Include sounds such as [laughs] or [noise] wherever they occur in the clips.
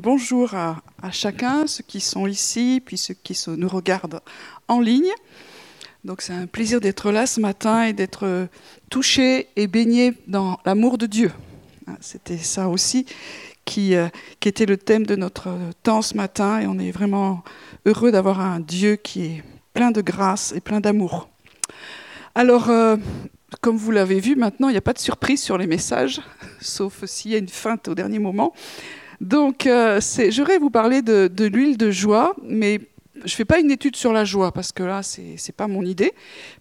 bonjour à, chacun, ceux qui sont ici, puis ceux qui nous regardent en ligne. Donc c'est un plaisir d'être là ce matin et d'être touché et baigné dans l'amour de Dieu. Ah, c'était ça aussi qui, euh, qui, était le thème de notre temps ce matin et on est vraiment heureux d'avoir un Dieu qui est plein de grâce et plein d'amour. Alors, euh, comme vous l'avez vu maintenant, il n'y a pas de surprise sur les messages, [laughs] sauf s'il y a une feinte au dernier moment. Donc, euh, j'aurais vous parler de, l'huile de joie, mais je ne fais pas une étude sur la joie, parce que là, ce n'est pas mon idée,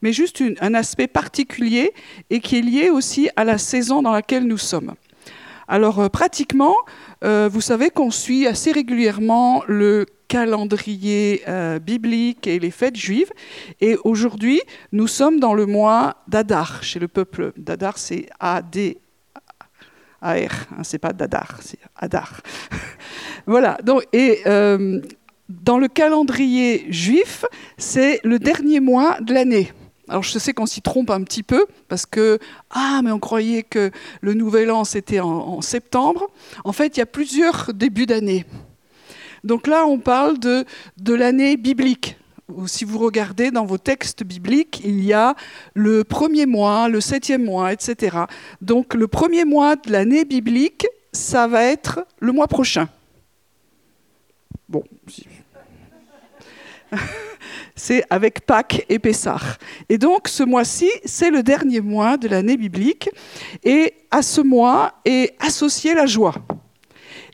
mais juste un aspect particulier et qui est lié aussi à la saison dans laquelle nous sommes. Alors, euh, pratiquement, euh, vous savez qu'on suit assez régulièrement le calendrier euh, biblique et les fêtes juives. Et aujourd'hui, nous sommes dans le mois d'Adar, chez le peuple. d'Adar, c'est A-D. A-R, hein, c'est pas d'Adar, c'est Adar. [laughs] voilà, donc, et dans le calendrier juif, c'est le dernier mois de l'année. Alors je sais qu'on s'y trompe un petit peu parce que ah mais on croyait que le nouvel an c'était en, septembre. En fait, il y a plusieurs débuts d'année. Donc là, on parle de, de l'année biblique. Si vous regardez dans vos textes bibliques, il y a le premier mois, le septième mois, etc. Donc le premier mois de l'année biblique, ça va être le mois prochain. Bon, [laughs] c'est avec Pâques et Pessah. Et donc ce mois-ci, c'est le dernier mois de l'année biblique. Et à ce mois est associée la joie.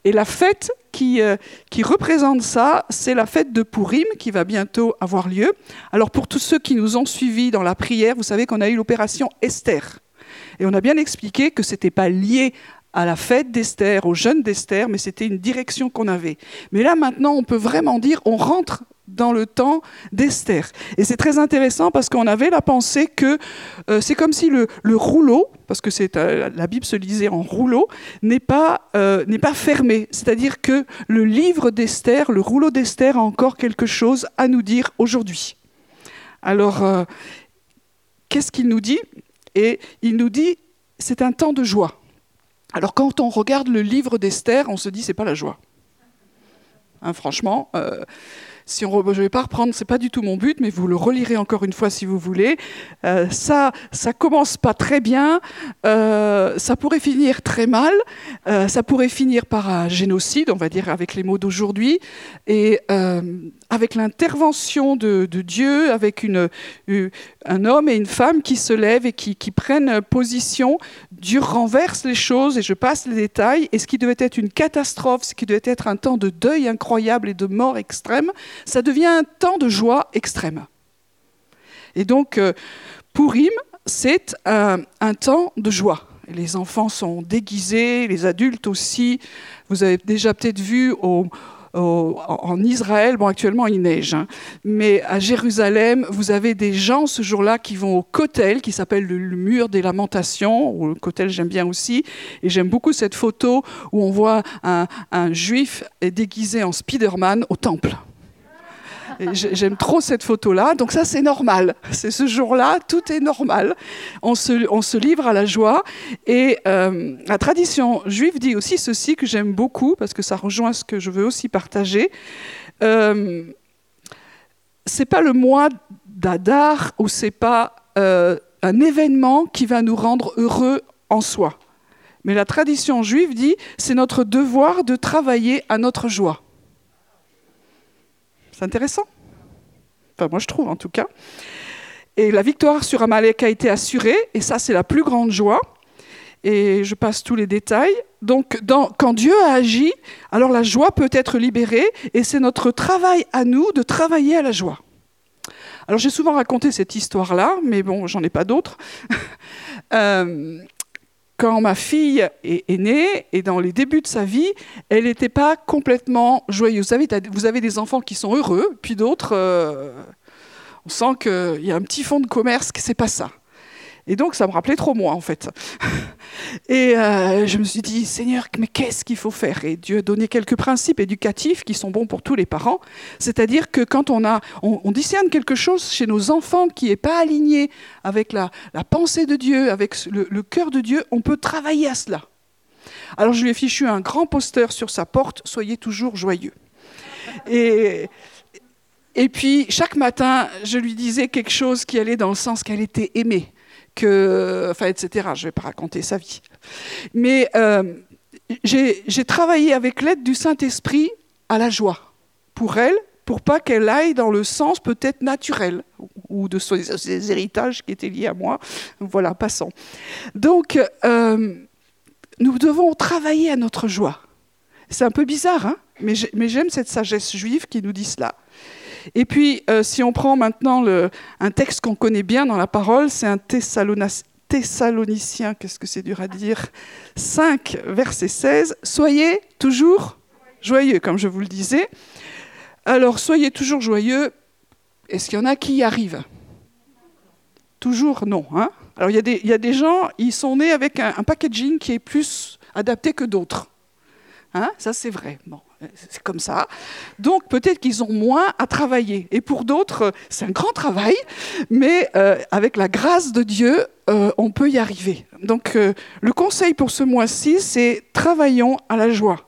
Et la fête qui, euh, qui représente ça, c'est la fête de Purim qui va bientôt avoir lieu. Alors pour tous ceux qui nous ont suivis dans la prière, vous savez qu'on a eu l'opération Esther. Et on a bien expliqué que ce n'était pas lié à la fête d'Esther, au jeûne d'Esther, mais c'était une direction qu'on avait. Mais là maintenant, on peut vraiment dire, on rentre dans le temps d'Esther. Et c'est très intéressant parce qu'on avait la pensée que euh, c'est comme si le, rouleau, parce que euh, la Bible se lisait en rouleau, n'est pas, euh, n'est pas fermé. C'est-à-dire que le livre d'Esther, le rouleau d'Esther a encore quelque chose à nous dire aujourd'hui. Alors, qu'est-ce qu'il nous dit? Et il nous dit, c'est un temps de joie. Alors quand on regarde le livre d'Esther, on se dit, c'est pas la joie. Hein, franchement, si je ne vais pas reprendre, c'est pas du tout mon but, mais vous le relirez encore une fois si vous voulez. Euh, ça, ça commence pas très bien. Euh, ça pourrait finir très mal. Euh, ça pourrait finir par un génocide, on va dire avec les mots d'aujourd'hui, et avec l'intervention de, Dieu, avec un homme et une femme qui se lèvent et qui prennent position. Dieu renverse les choses, et je passe les détails. Et ce qui devait être une catastrophe, ce qui devait être un temps de deuil incroyable et de mort extrême, ça devient un temps de joie extrême. Et donc, euh, Purim, c'est un, temps de joie. Les enfants sont déguisés, les adultes aussi. Vous avez déjà peut-être vu en Israël, bon actuellement il neige, hein, mais à Jérusalem, vous avez des gens ce jour-là qui vont au Kotel, qui s'appelle le mur des lamentations, le Kotel j'aime bien aussi, et j'aime beaucoup cette photo où on voit un, un juif déguisé en Spider-Man au temple. J'aime trop cette photo-là. Donc ça, c'est normal. [laughs] C'est ce jour-là, tout est normal. On se, livre à la joie. Et euh, la tradition juive dit aussi ceci que j'aime beaucoup, parce que ça rejoint ce que je veux aussi partager. Euh, c'est pas le mois d'Adar ou c'est pas euh, un événement qui va nous rendre heureux en soi. Mais la tradition juive dit c'est notre devoir de travailler à notre joie. C'est intéressant. Enfin, moi je trouve en tout cas. Et la victoire sur Amalek a été assurée, et ça c'est la plus grande joie. Et je passe tous les détails. Donc quand Dieu a agi, alors la joie peut être libérée, et c'est notre travail à nous de travailler à la joie. Alors j'ai souvent raconté cette histoire-là, mais bon, j'en ai pas d'autres. [laughs] euh, quand ma fille est, née et dans les débuts de sa vie, elle n'était pas complètement joyeuse. Vous avez des enfants qui sont heureux, puis d'autres, euh, on sent qu'il y a un petit fond de commerce, que c'est pas ça. Et donc, ça me rappelait trop moi, en fait. [laughs] Et euh, je me suis dit, Seigneur, mais qu'est-ce qu'il faut faire? Et Dieu a donné quelques principes éducatifs qui sont bons pour tous les parents. C'est-à-dire que quand on, a, on, discerne quelque chose chez nos enfants qui n'est pas aligné avec la, pensée de Dieu, avec le, cœur de Dieu, on peut travailler à cela. Alors je lui ai fichu un grand poster sur sa porte, soyez toujours joyeux. Et puis chaque matin, je lui disais quelque chose qui allait dans le sens qu'elle était aimée, enfin, etc. Je ne vais pas raconter sa vie. Mais euh, j'ai travaillé avec l'aide du Saint-Esprit à la joie pour elle, pour pas qu'elle aille dans le sens peut-être naturel ou de ses héritages qui étaient liés à moi. Voilà, passons. Donc, euh, nous devons travailler à notre joie. C'est un peu bizarre, hein mais j'aime cette sagesse juive qui nous dit cela. Et puis, euh, si on prend maintenant un texte qu'on connaît bien dans la parole, c'est un Thessalonicien, qu'est-ce que c'est dur à dire 5, verset 16. Soyez toujours joyeux, comme je vous le disais. Alors, soyez toujours joyeux. Est-ce qu'il y en a qui y arrivent? Toujours non. Hein? Alors, il y, a des, gens, ils sont nés avec un, packaging qui est plus adapté que d'autres. Hein ça, c'est vrai. Bon, c'est comme ça. Donc, peut-être qu'ils ont moins à travailler. Et pour d'autres, c'est un grand travail, mais euh, avec la grâce de Dieu, euh, on peut y arriver. Donc, euh, le conseil pour ce mois-ci, c'est travaillons à la joie.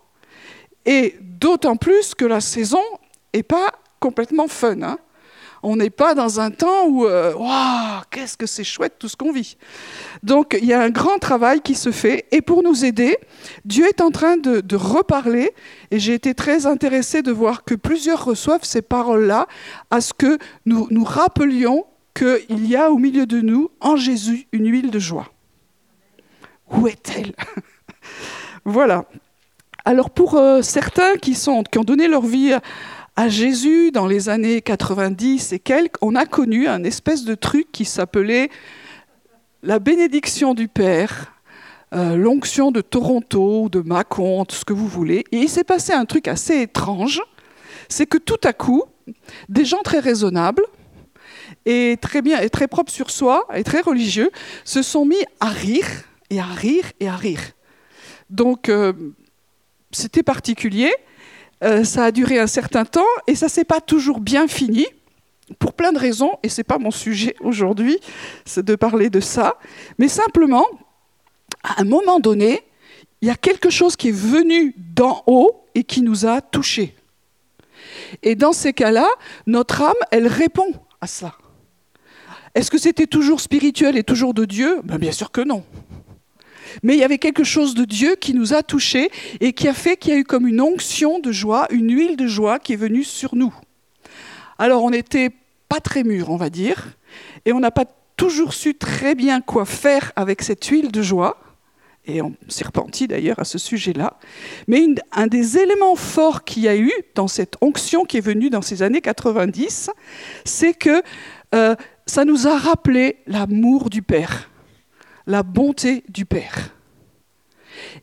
Et d'autant plus que la saison n'est pas complètement fun. Hein. On n'est pas dans un temps où, euh, waouh, qu'est-ce que c'est chouette tout ce qu'on vit. Donc il y a un grand travail qui se fait. Et pour nous aider, Dieu est en train de, reparler. Et j'ai été très intéressée de voir que plusieurs reçoivent ces paroles-là à ce que nous nous rappelions qu'il y a au milieu de nous, en Jésus, une huile de joie. Où est-elle? [laughs] Voilà. Alors pour euh, certains qui, qui ont donné leur vie à Jésus dans les années 90 et quelques, on a connu un espèce de truc qui s'appelait la bénédiction du Père, euh, l'onction de Toronto, de Macon, tout ce que vous voulez. Et il s'est passé un truc assez étrange, c'est que tout à coup, des gens très raisonnables et très bien et très propres sur soi et très religieux se sont mis à rire et à rire et à rire. Donc euh, c'était particulier. Euh, ça a duré un certain temps et ça s'est pas toujours bien fini pour plein de raisons. Et c'est pas mon sujet aujourd'hui, c'est de parler de ça. Mais simplement, à un moment donné, il y a quelque chose qui est venu d'en haut et qui nous a touchés. Et dans ces cas-là, notre âme, elle répond à ça. Est-ce que c'était toujours spirituel et toujours de Dieu? Ben Bien sûr que non mais il y avait quelque chose de Dieu qui nous a touchés et qui a fait qu'il y a eu comme une onction de joie, une huile de joie qui est venue sur nous. Alors on n'était pas très mûrs, on va dire, et on n'a pas toujours su très bien quoi faire avec cette huile de joie, et on s'est repenti d'ailleurs à ce sujet-là. Mais un des éléments forts qu'il y a eu dans cette onction qui est venue dans ces années 90, c'est que euh, ça nous a rappelé l'amour du Père la bonté du Père.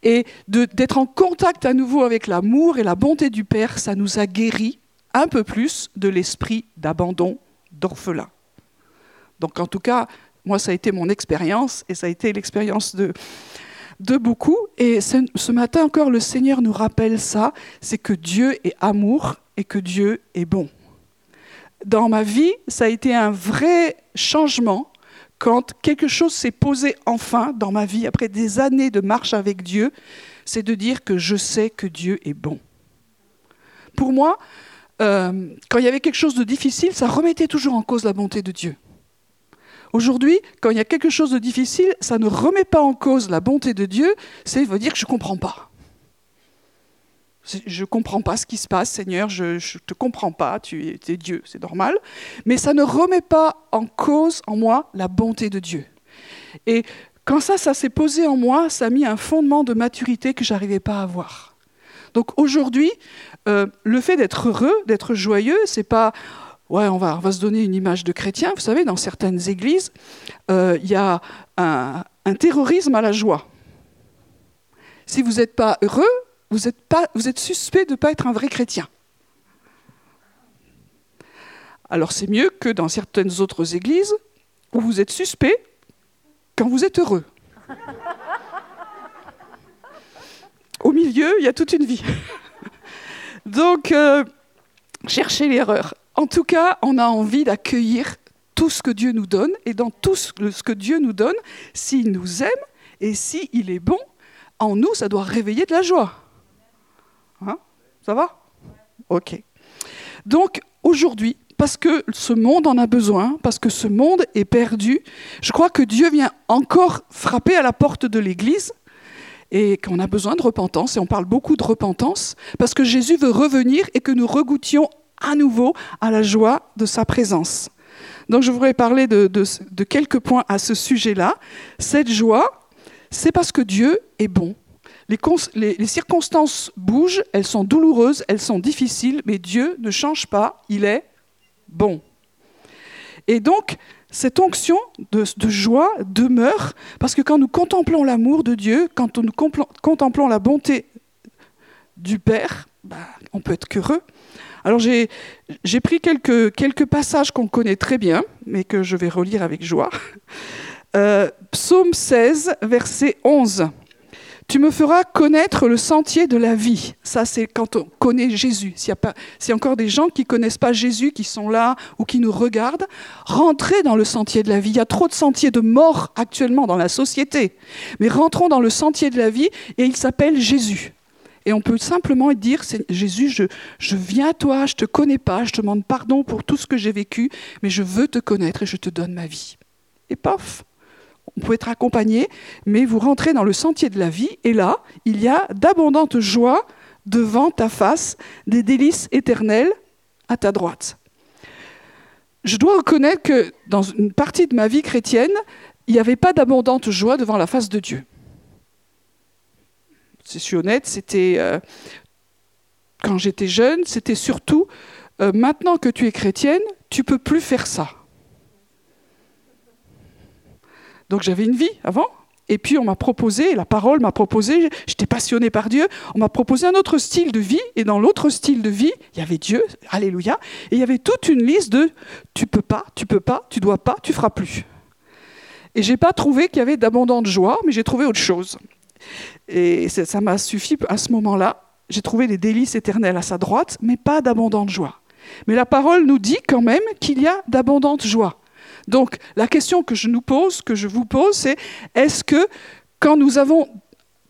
Et d'être en contact à nouveau avec l'amour et la bonté du Père, ça nous a guéri un peu plus de l'esprit d'abandon, d'orphelin. Donc en tout cas, moi, ça a été mon expérience et ça a été l'expérience de, de beaucoup. Et ce, ce matin encore, le Seigneur nous rappelle ça, c'est que Dieu est amour et que Dieu est bon. Dans ma vie, ça a été un vrai changement quand quelque chose s'est posé enfin dans ma vie, après des années de marche avec Dieu, c'est de dire que je sais que Dieu est bon. Pour moi, euh, quand il y avait quelque chose de difficile, ça remettait toujours en cause la bonté de Dieu. Aujourd'hui, quand il y a quelque chose de difficile, ça ne remet pas en cause la bonté de Dieu, c'est veut dire que je ne comprends pas. Je ne comprends pas ce qui se passe, Seigneur, je ne te comprends pas, tu es, Dieu, c'est normal. Mais ça ne remet pas en cause en moi la bonté de Dieu. Et quand ça, ça s'est posé en moi, ça a mis un fondement de maturité que je n'arrivais pas à avoir. Donc aujourd'hui, euh, le fait d'être heureux, d'être joyeux, c'est pas ouais, on va, on va se donner une image de chrétien. Vous savez, dans certaines églises, euh, il y a un terrorisme à la joie. Si vous n'êtes pas heureux, vous êtes, suspect de ne pas être un vrai chrétien. Alors c'est mieux que dans certaines autres églises où vous êtes suspect quand vous êtes heureux. Au milieu, il y a toute une vie. Donc, euh, cherchez l'erreur. En tout cas, on a envie d'accueillir tout ce que Dieu nous donne, et dans tout ce que Dieu nous donne, s'il nous aime et s'il est bon, en nous, ça doit réveiller de la joie. Ça va? Ok. Donc aujourd'hui, parce que ce monde en a besoin, parce que ce monde est perdu, je crois que Dieu vient encore frapper à la porte de l'Église et qu'on a besoin de repentance, et on parle beaucoup de repentance, parce que Jésus veut revenir et que nous regouttions à nouveau à la joie de sa présence. Donc je voudrais parler de, quelques points à ce sujet-là. Cette joie, c'est parce que Dieu est bon. Les, circonstances bougent, elles sont douloureuses, elles sont difficiles, mais Dieu ne change pas, il est bon. Et donc, cette onction de, joie demeure parce que quand nous contemplons l'amour de Dieu, quand nous contemplons la bonté du Père, bah, on peut être qu'heureux. Alors j'ai pris quelques, quelques passages qu'on connaît très bien, mais que je vais relire avec joie. Euh, psaume 16, verset 11. Tu me feras connaître le sentier de la vie. Ça, c'est quand on connaît Jésus. S'il y a pas, s'il y a encore des gens qui connaissent pas Jésus, qui sont là ou qui nous regardent, rentrez dans le sentier de la vie. Il y a trop de sentiers de mort actuellement dans la société. Mais rentrons dans le sentier de la vie et il s'appelle Jésus. Et on peut simplement dire, Jésus, je, viens à toi, je te connais pas, je te demande pardon pour tout ce que j'ai vécu, mais je veux te connaître et je te donne ma vie. Et paf, on peut être accompagné, mais vous rentrez dans le sentier de la vie, et là, il y a d'abondantes joies devant ta face, des délices éternelles à ta droite. Je dois reconnaître que dans une partie de ma vie chrétienne, il n'y avait pas d'abondante joie devant la face de Dieu. Je suis honnête, c'était euh, quand j'étais jeune, c'était surtout euh, maintenant que tu es chrétienne, tu peux plus faire ça. Donc j'avais une vie avant. Et puis on m'a proposé, la parole m'a proposé, j'étais passionné par Dieu, on m'a proposé un autre style de vie, et dans l'autre style de vie, il y avait Dieu, alléluia, et il y avait toute une liste de tu peux pas, tu peux pas, tu dois pas, tu feras plus. Et j'ai pas trouvé qu'il y avait d'abondante joie, mais j'ai trouvé autre chose. Et ça m'a suffi à ce moment-là. J'ai trouvé des délices éternelles à sa droite, mais pas d'abondante joie. Mais la parole nous dit quand même qu'il y a d'abondante joie. Donc la question que je nous pose, que je vous pose, c'est est-ce que quand nous avons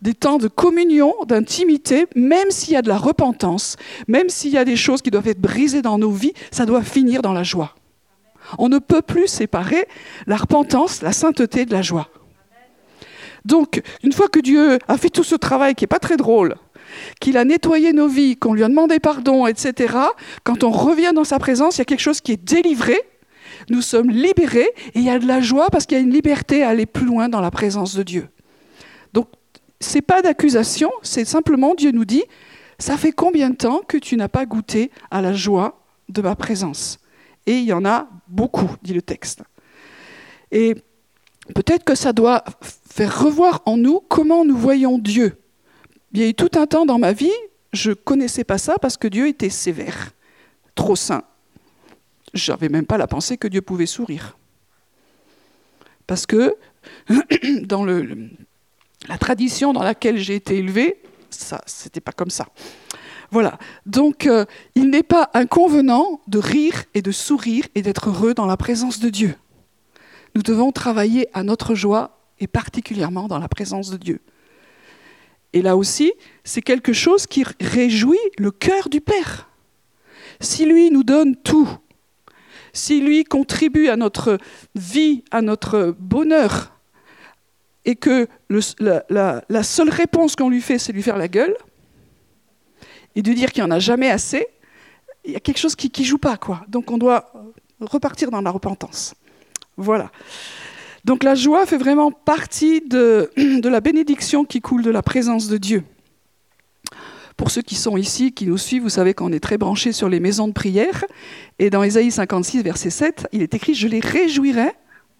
des temps de communion, d'intimité, même s'il y a de la repentance, même s'il y a des choses qui doivent être brisées dans nos vies, ça doit finir dans la joie? On ne peut plus séparer la repentance, la sainteté de la joie. Donc, une fois que Dieu a fait tout ce travail qui n'est pas très drôle, qu'il a nettoyé nos vies, qu'on lui a demandé pardon, etc., quand on revient dans sa présence, il y a quelque chose qui est délivré, nous sommes libérés et il y a de la joie parce qu'il y a une liberté à aller plus loin dans la présence de Dieu. Donc, ce n'est pas d'accusation, c'est simplement Dieu nous dit, ça fait combien de temps que tu n'as pas goûté à la joie de ma présence? Et il y en a beaucoup, dit le texte. Et peut-être que ça doit faire revoir en nous comment nous voyons Dieu. Il y a eu tout un temps dans ma vie, je ne connaissais pas ça parce que Dieu était sévère, trop saint j'avais même pas la pensée que Dieu pouvait sourire. Parce que [clears throat] dans le, la tradition dans laquelle j'ai été élevée, ça, c'était pas comme ça. Voilà. Donc, euh, il n'est pas inconvenant de rire et de sourire et d'être heureux dans la présence de Dieu. Nous devons travailler à notre joie et particulièrement dans la présence de Dieu. Et là aussi, c'est quelque chose qui réjouit le cœur du Père. Si lui nous donne tout, si lui contribue à notre vie, à notre bonheur, et que la, seule réponse qu'on lui fait, c'est lui faire la gueule, et de dire qu'il n'y en a jamais assez, il y a quelque chose qui ne joue pas. quoi. Donc on doit repartir dans la repentance. Voilà. Donc la joie fait vraiment partie de la bénédiction qui coule de la présence de Dieu. Pour ceux qui sont ici, qui nous suivent, vous savez qu'on est très branchés sur les maisons de prière. Et dans Ésaïe 56, verset 7, il est écrit Je les réjouirai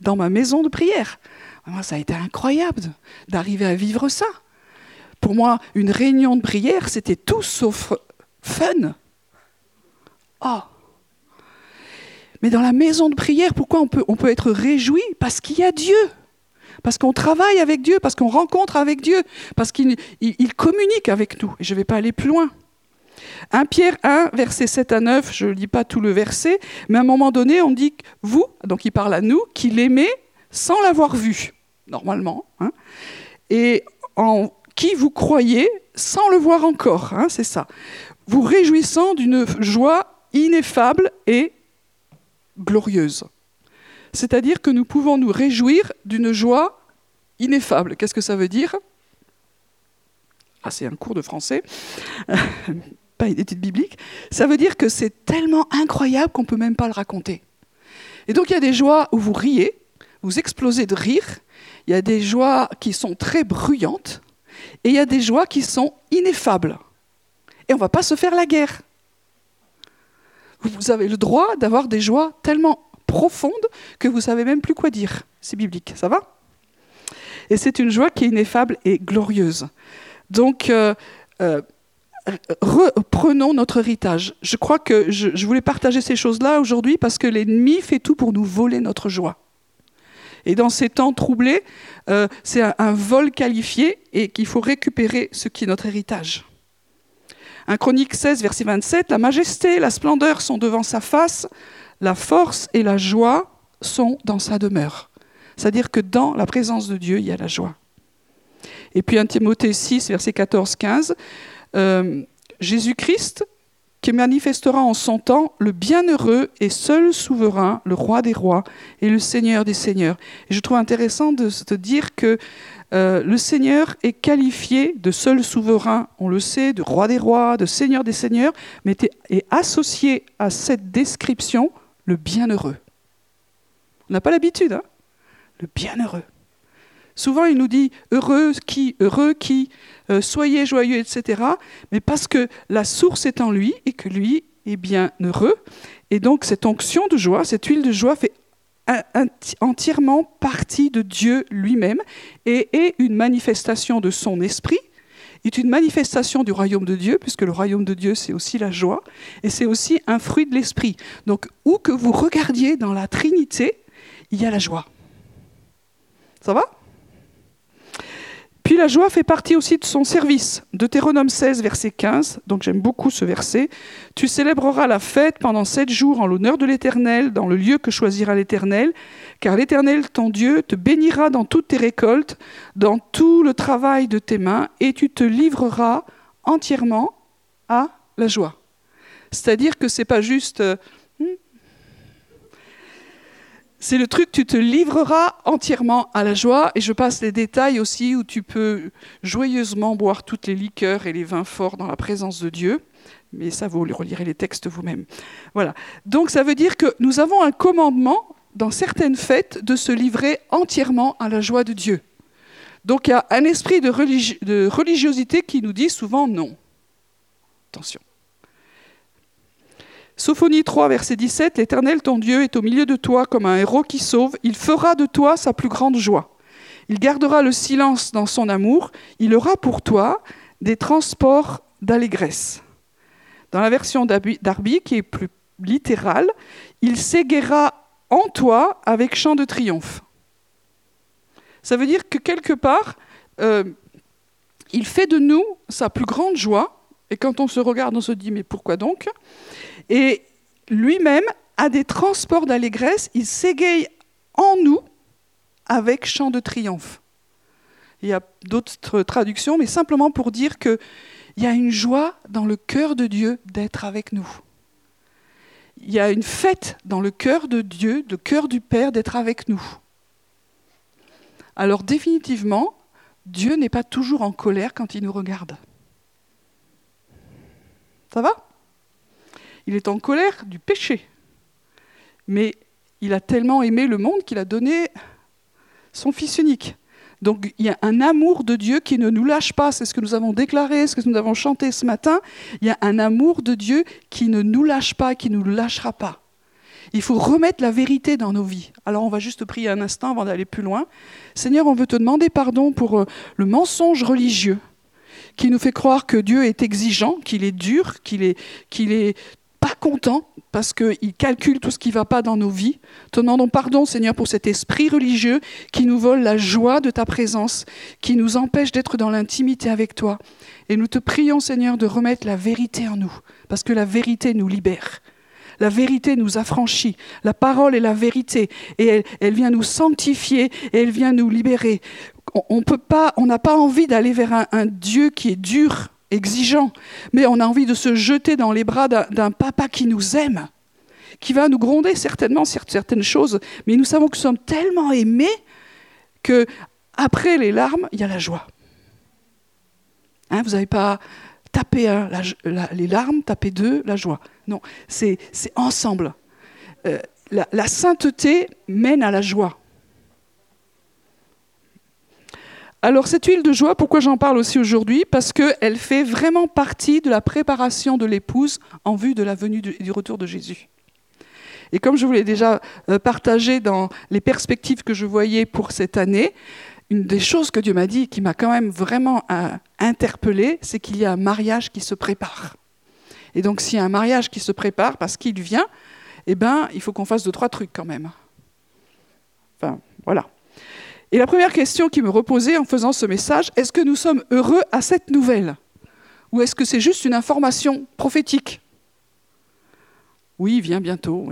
dans ma maison de prière. Ça a été incroyable d'arriver à vivre ça. Pour moi, une réunion de prière, c'était tout sauf fun. Oh Mais dans la maison de prière, pourquoi on peut, on peut être réjoui? Parce qu'il y a Dieu parce qu'on travaille avec Dieu, parce qu'on rencontre avec Dieu, parce qu'il communique avec nous. Et je ne vais pas aller plus loin. 1 Pierre 1, verset 7 à 9, je ne lis pas tout le verset, mais à un moment donné, on dit, vous, donc il parle à nous, qu'il aimait sans l'avoir vu, normalement. Hein. et en qui vous croyez sans le voir encore, hein, c'est ça. Vous réjouissant d'une joie ineffable et glorieuse. C'est-à-dire que nous pouvons nous réjouir d'une joie ineffable. Qu'est-ce que ça veut dire? Ah, c'est un cours de français, [laughs] pas une étude biblique. Ça veut dire que c'est tellement incroyable qu'on ne peut même pas le raconter. Et donc il y a des joies où vous riez, vous explosez de rire, il y a des joies qui sont très bruyantes, et il y a des joies qui sont ineffables. Et on ne va pas se faire la guerre. Vous avez le droit d'avoir des joies tellement profondes que vous savez même plus quoi dire. C'est biblique, ça va? Et c'est une joie qui est ineffable et glorieuse. Donc, euh, euh, reprenons notre héritage. Je crois que je, voulais partager ces choses-là aujourd'hui parce que l'ennemi fait tout pour nous voler notre joie. Et dans ces temps troublés, euh, c'est un, vol qualifié et qu'il faut récupérer ce qui est notre héritage. Un Chronique 16, verset 27, La majesté, la splendeur sont devant sa face, la force et la joie sont dans sa demeure. C'est-à-dire que dans la présence de Dieu, il y a la joie. Et puis un Timothée 6, verset 14-15, euh, Jésus-Christ qui manifestera en son temps le bienheureux et seul souverain, le roi des rois et le seigneur des seigneurs. Et je trouve intéressant de se dire que euh, le Seigneur est qualifié de seul souverain, on le sait, de roi des rois, de seigneur des seigneurs, mais est associé à cette description le bienheureux. On n'a pas l'habitude, hein Le bienheureux. Souvent, il nous dit heureux qui, heureux qui, euh, soyez joyeux, etc. Mais parce que la source est en lui et que lui est bien heureux. Et donc, cette onction de joie, cette huile de joie fait entièrement partie de Dieu lui-même et est une manifestation de son esprit, est une manifestation du royaume de Dieu, puisque le royaume de Dieu, c'est aussi la joie, et c'est aussi un fruit de l'esprit. Donc, où que vous regardiez dans la Trinité, il y a la joie. Ça va? Puis la joie fait partie aussi de son service. Deutéronome 16, verset 15, donc j'aime beaucoup ce verset. Tu célébreras la fête pendant sept jours en l'honneur de l'Éternel, dans le lieu que choisira l'Éternel, car l'Éternel, ton Dieu, te bénira dans toutes tes récoltes, dans tout le travail de tes mains, et tu te livreras entièrement à la joie. C'est-à-dire que ce n'est pas juste euh, c'est le truc, tu te livreras entièrement à la joie. Et je passe les détails aussi où tu peux joyeusement boire toutes les liqueurs et les vins forts dans la présence de Dieu. Mais ça, vous relirez les textes vous-même. Voilà. Donc ça veut dire que nous avons un commandement dans certaines fêtes de se livrer entièrement à la joie de Dieu. Donc il y a un esprit de, de religiosité qui nous dit souvent non. Attention. Sophonie 3, verset 17, L'Éternel, ton Dieu, est au milieu de toi comme un héros qui sauve. Il fera de toi sa plus grande joie. Il gardera le silence dans son amour. Il aura pour toi des transports d'allégresse. Dans la version d'Arby, qui est plus littérale, il s'égayera en toi avec chant de triomphe. Ça veut dire que quelque part, euh, il fait de nous sa plus grande joie. Et quand on se regarde, on se dit, mais pourquoi donc? Et lui-même a des transports d'allégresse, il s'égaye en nous avec chant de triomphe. Il y a d'autres traductions, mais simplement pour dire qu'il y a une joie dans le cœur de Dieu d'être avec nous. Il y a une fête dans le cœur de Dieu, le cœur du Père d'être avec nous. Alors définitivement, Dieu n'est pas toujours en colère quand il nous regarde. Ça va? Il est en colère du péché. Mais il a tellement aimé le monde qu'il a donné son Fils unique. Donc il y a un amour de Dieu qui ne nous lâche pas, c'est ce que nous avons déclaré, ce que nous avons chanté ce matin. Il y a un amour de Dieu qui ne nous lâche pas, qui ne nous lâchera pas. Il faut remettre la vérité dans nos vies. Alors on va juste prier un instant avant d'aller plus loin. Seigneur, on veut te demander pardon pour euh, le mensonge religieux qui nous fait croire que Dieu est exigeant, qu'il est dur, qu'il est, qu'il est pas content parce qu'il calcule tout ce qui ne va pas dans nos vies. Te demandons pardon, Seigneur, pour cet esprit religieux qui nous vole la joie de ta présence, qui nous empêche d'être dans l'intimité avec toi. Et nous te prions, Seigneur, de remettre la vérité en nous, parce que la vérité nous libère. La vérité nous affranchit. La parole est la vérité. Et elle, vient nous sanctifier et elle vient nous libérer. on pas, on n'a pas envie d'aller vers un, Dieu qui est dur, exigeant, mais on a envie de se jeter dans les bras d'un papa qui nous aime, qui va nous gronder certainement certaines choses, mais nous savons que nous sommes tellement aimés que après les larmes, il y a la joie. Hein, vous n'avez pas tapé les larmes, tapé deux, la joie. Non, c'est ensemble. Euh, la sainteté mène à la joie. Alors cette huile de joie, pourquoi j'en parle aussi aujourd'hui? Parce qu'elle fait vraiment partie de la préparation de l'épouse en vue de la venue du retour de Jésus. Et comme je vous l'ai déjà euh, partagé dans les perspectives que je voyais pour cette année, une des choses que Dieu m'a dit, qui m'a quand même vraiment euh, interpellée, c'est qu'il y a un mariage qui se prépare. Et donc s'il y a un mariage qui se prépare parce qu'il vient, eh ben, il faut qu'on fasse deux, trois trucs quand même. Enfin, voilà. Et la première question qui me reposait en faisant ce message, est-ce que nous sommes heureux à cette nouvelle? Ou est-ce que c'est juste une information prophétique? Oui, il vient bientôt.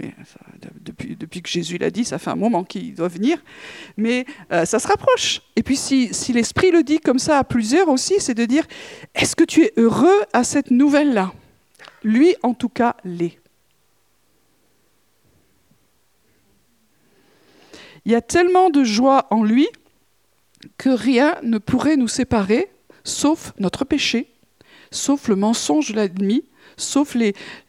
depuis, que Jésus l'a dit, ça fait un moment qu'il doit venir. Mais euh, ça se rapproche. Et puis si, si l'Esprit le dit comme ça à plusieurs aussi, c'est de dire, est-ce que tu es heureux à cette nouvelle-là? Lui, en tout cas, l'est. Il y a tellement de joie en lui que rien ne pourrait nous séparer, sauf notre péché, sauf le mensonge de l'ennemi, sauf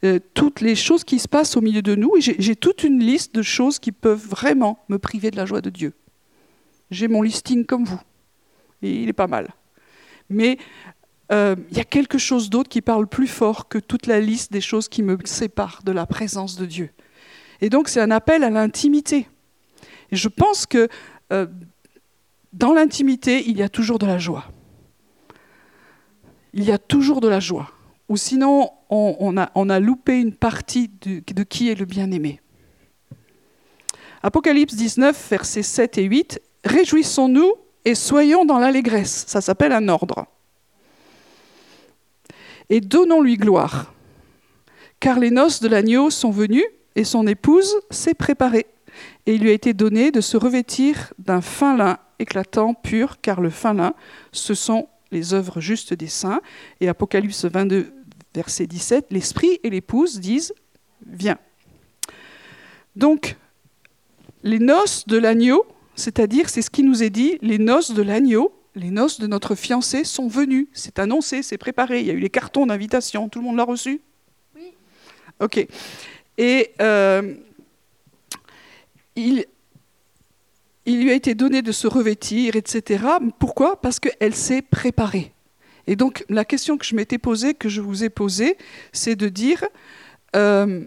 euh, toutes les choses qui se passent au milieu de nous. Et j'ai toute une liste de choses qui peuvent vraiment me priver de la joie de Dieu. J'ai mon listing comme vous, et il est pas mal. Mais euh, il y a quelque chose d'autre qui parle plus fort que toute la liste des choses qui me séparent de la présence de Dieu. Et donc c'est un appel à l'intimité. Je pense que euh, dans l'intimité, il y a toujours de la joie. Il y a toujours de la joie. Ou sinon, on, a, loupé une partie de, de qui est le bien-aimé. Apocalypse 19, versets 7 et 8. Réjouissons-nous et soyons dans l'allégresse. Ça s'appelle un ordre. Et donnons-lui gloire. Car les noces de l'agneau sont venues et son épouse s'est préparée et il lui a été donné de se revêtir d'un fin lin éclatant, pur, car le fin lin, ce sont les œuvres justes des saints. Et Apocalypse 22, verset 17, l'Esprit et l'épouse disent Viens. Donc, les noces de l'agneau, c'est-à-dire, c'est ce qui nous est dit, les noces de l'agneau, les noces de notre fiancé sont venues. C'est annoncé, c'est préparé. Il y a eu les cartons d'invitation. Tout le monde l'a reçu? Oui. Ok. Et euh, il, lui a été donné de se revêtir, etc. Pourquoi? Parce qu'elle s'est préparée. Et donc la question que je m'étais posée, que je vous ai posée, c'est de dire euh,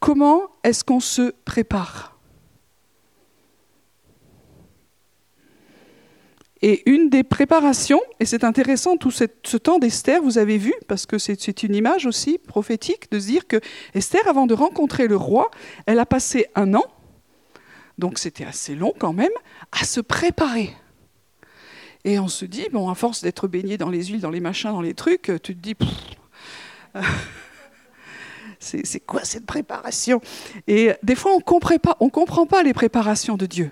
comment est-ce qu'on se prépare? Et une des préparations, et c'est intéressant tout ce temps d'Esther, vous avez vu, parce que c'est une image aussi prophétique, de se dire que Esther, avant de rencontrer le roi, elle a passé un an donc c'était assez long quand même, à se préparer. Et on se dit, bon, à force d'être baigné dans les huiles, dans les machins, dans les trucs, tu te dis, [laughs] c'est quoi cette préparation? Et des fois, on ne comprend pas les préparations de Dieu.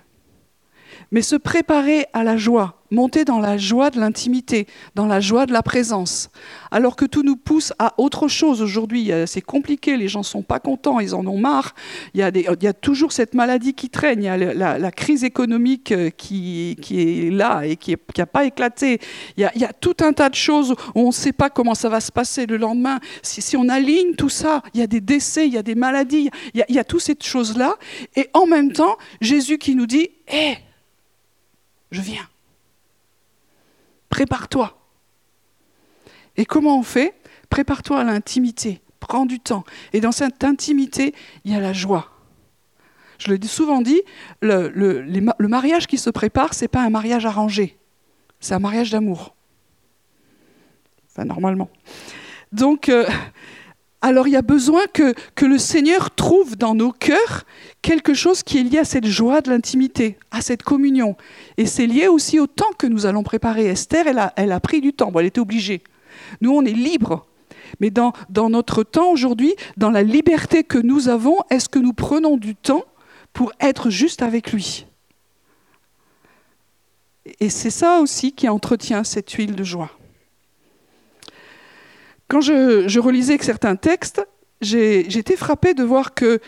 Mais se préparer à la joie, monter dans la joie de l'intimité, dans la joie de la présence. Alors que tout nous pousse à autre chose aujourd'hui. C'est compliqué, les gens ne sont pas contents, ils en ont marre. Il y a, toujours cette maladie qui traîne, il y a la, crise économique euh, qui, est là et qui n'a pas éclaté. Il y, a, tout un tas de choses où on ne sait pas comment ça va se passer le lendemain. Si, on aligne tout ça, il y a des décès, il y a des maladies, il y a, il y a toutes ces choses-là. Et en même temps, Jésus qui nous dit, hé, je viens. Prépare-toi. Et comment on fait? Prépare-toi à l'intimité. Prends du temps. Et dans cette intimité, il y a la joie. Je l'ai souvent dit, le, mariage qui se prépare, ce n'est pas un mariage arrangé. C'est un mariage d'amour. Enfin, normalement. Donc, euh, alors il y a besoin que, le Seigneur trouve dans nos cœurs quelque chose qui est lié à cette joie de l'intimité, à cette communion. Et c'est lié aussi au temps que nous allons préparer. Esther, elle a, pris du temps, elle était obligée. Nous, on est libre. Mais dans, dans notre temps aujourd'hui, dans la liberté que nous avons, est-ce que nous prenons du temps pour être juste avec lui? Et c'est ça aussi qui entretient cette huile de joie. Quand je, relisais certains textes, j'étais frappé de voir que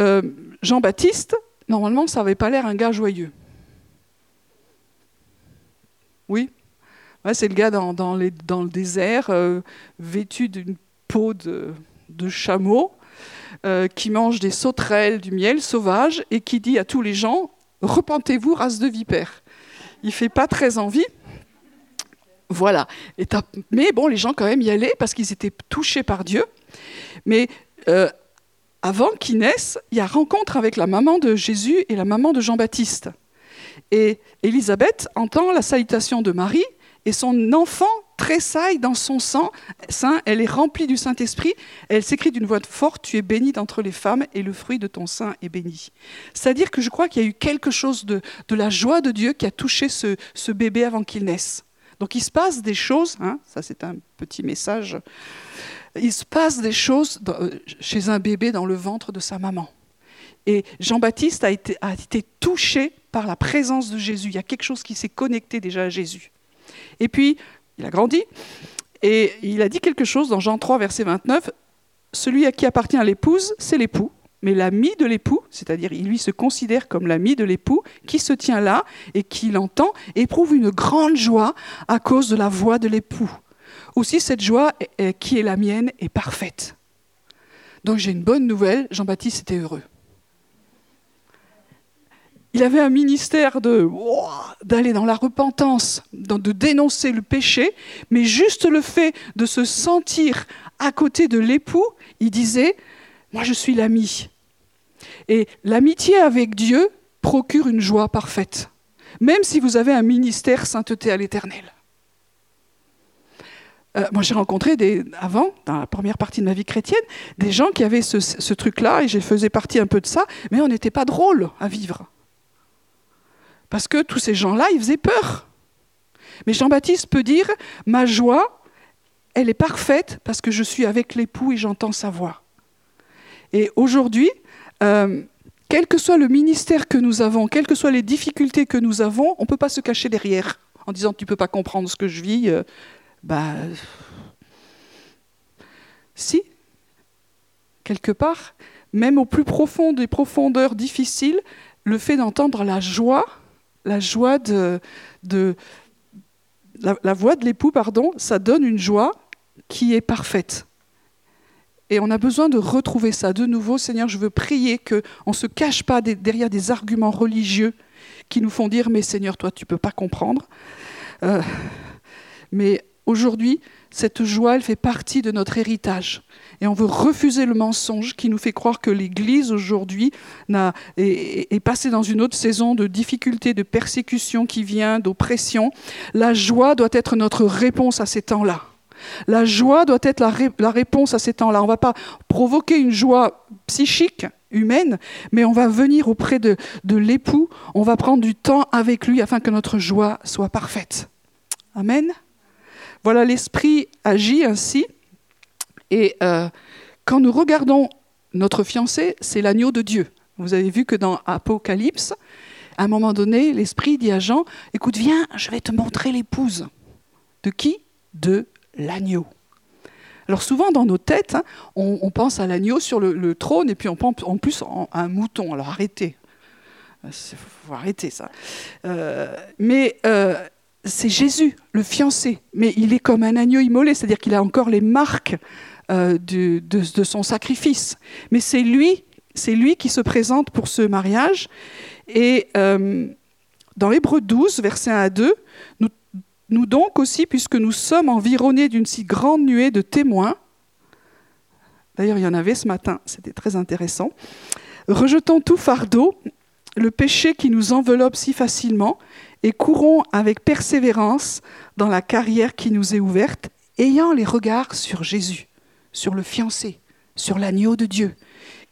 euh, Jean-Baptiste, normalement, ça n'avait pas l'air un gars joyeux. Oui C'est le gars dans, le désert, euh, vêtu d'une peau de, chameau, euh, qui mange des sauterelles, du miel sauvage, et qui dit à tous les gens Repentez-vous, race de vipères. Il fait pas très envie. Voilà. mais bon, les gens quand même y allaient parce qu'ils étaient touchés par Dieu. Mais euh, avant qu'il naisse, il y a rencontre avec la maman de Jésus et la maman de Jean-Baptiste. Et Élisabeth entend la salutation de Marie et son enfant tressaille dans son sang. Saint, elle est remplie du Saint-Esprit. Elle s'écrit d'une voix forte Tu es bénie d'entre les femmes et le fruit de ton sein est béni. C'est-à-dire que je crois qu'il y a eu quelque chose de, la joie de Dieu qui a touché ce, bébé avant qu'il naisse. Donc il se passe des choses, hein, ça c'est un petit message il se passe des choses chez un bébé dans le ventre de sa maman. Et Jean-Baptiste a été, a été touché par la présence de Jésus. Il y a quelque chose qui s'est connecté déjà à Jésus. Et puis, il a grandi et il a dit quelque chose dans Jean 3, verset 29. Celui à qui appartient l'épouse, c'est l'époux. Mais l'ami de l'époux, c'est-à-dire il lui se considère comme l'ami de l'époux, qui se tient là et qui l'entend, éprouve une grande joie à cause de la voix de l'époux. Aussi, cette joie qui est la mienne est parfaite. Donc j'ai une bonne nouvelle, Jean-Baptiste était heureux. Il avait un ministère de d'aller dans la repentance, de dénoncer le péché, mais juste le fait de se sentir à côté de l'époux, il disait moi je suis l'ami. Et l'amitié avec Dieu procure une joie parfaite, même si vous avez un ministère sainteté à l'Éternel. Euh, moi, j'ai rencontré avant, dans la première partie de ma vie chrétienne, des gens qui avaient ce, truc-là, et je faisais partie un peu de ça, mais on n'était pas drôle à vivre. Parce que tous ces gens-là, ils faisaient peur. Mais Jean-Baptiste peut dire, ma joie, elle est parfaite parce que je suis avec l'époux et j'entends sa voix. Et aujourd'hui, euh, quel que soit le ministère que nous avons, quelles que soient les difficultés que nous avons, on ne peut pas se cacher derrière en disant tu ne peux pas comprendre ce que je vis, euh, bah, si, quelque part, même au plus profond des profondeurs difficiles, le fait d'entendre la joie, la joie de, de la, voix de l'époux, pardon, ça donne une joie qui est parfaite. Et on a besoin de retrouver ça de nouveau. Seigneur, je veux prier qu'on ne se cache pas derrière des arguments religieux qui nous font dire, mais Seigneur, toi, tu ne peux pas comprendre. Euh, mais Aujourd'hui, cette joie, elle fait partie de notre héritage. Et on veut refuser le mensonge qui nous fait croire que l'Église aujourd'hui est, passée dans une autre saison de difficultés, de persécution qui vient, d'oppression. La joie doit être notre réponse à ces temps-là. La joie doit être la, réponse à ces temps-là. On ne va pas provoquer une joie psychique, humaine, mais on va venir auprès de l'époux, on va prendre du temps avec lui afin que notre joie soit parfaite. Amen. Voilà, l'esprit agit ainsi. Et euh, quand nous regardons notre fiancé, c'est l'agneau de Dieu. Vous avez vu que dans Apocalypse, à un moment donné, l'esprit dit à Jean, écoute, viens, je vais te montrer l'épouse. De qui? De l'agneau. Alors souvent dans nos têtes, hein, on, pense à l'agneau sur le, trône et puis on pense en plus à un mouton. Alors arrêtez. Il faut arrêter ça. Euh, mais euh, c'est Jésus, le fiancé, mais il est comme un agneau immolé, c'est-à-dire qu'il a encore les marques euh, de, son sacrifice. Mais c'est lui, c'est lui qui se présente pour ce mariage. Et euh, dans Hébreu 12, versets 1 à 2, nous, nous donc aussi, puisque nous sommes environnés d'une si grande nuée de témoins, d'ailleurs il y en avait ce matin, c'était très intéressant, rejetons tout fardeau, le péché qui nous enveloppe si facilement, et courons avec persévérance dans la carrière qui nous est ouverte, ayant les regards sur Jésus, sur le fiancé, sur l'agneau de Dieu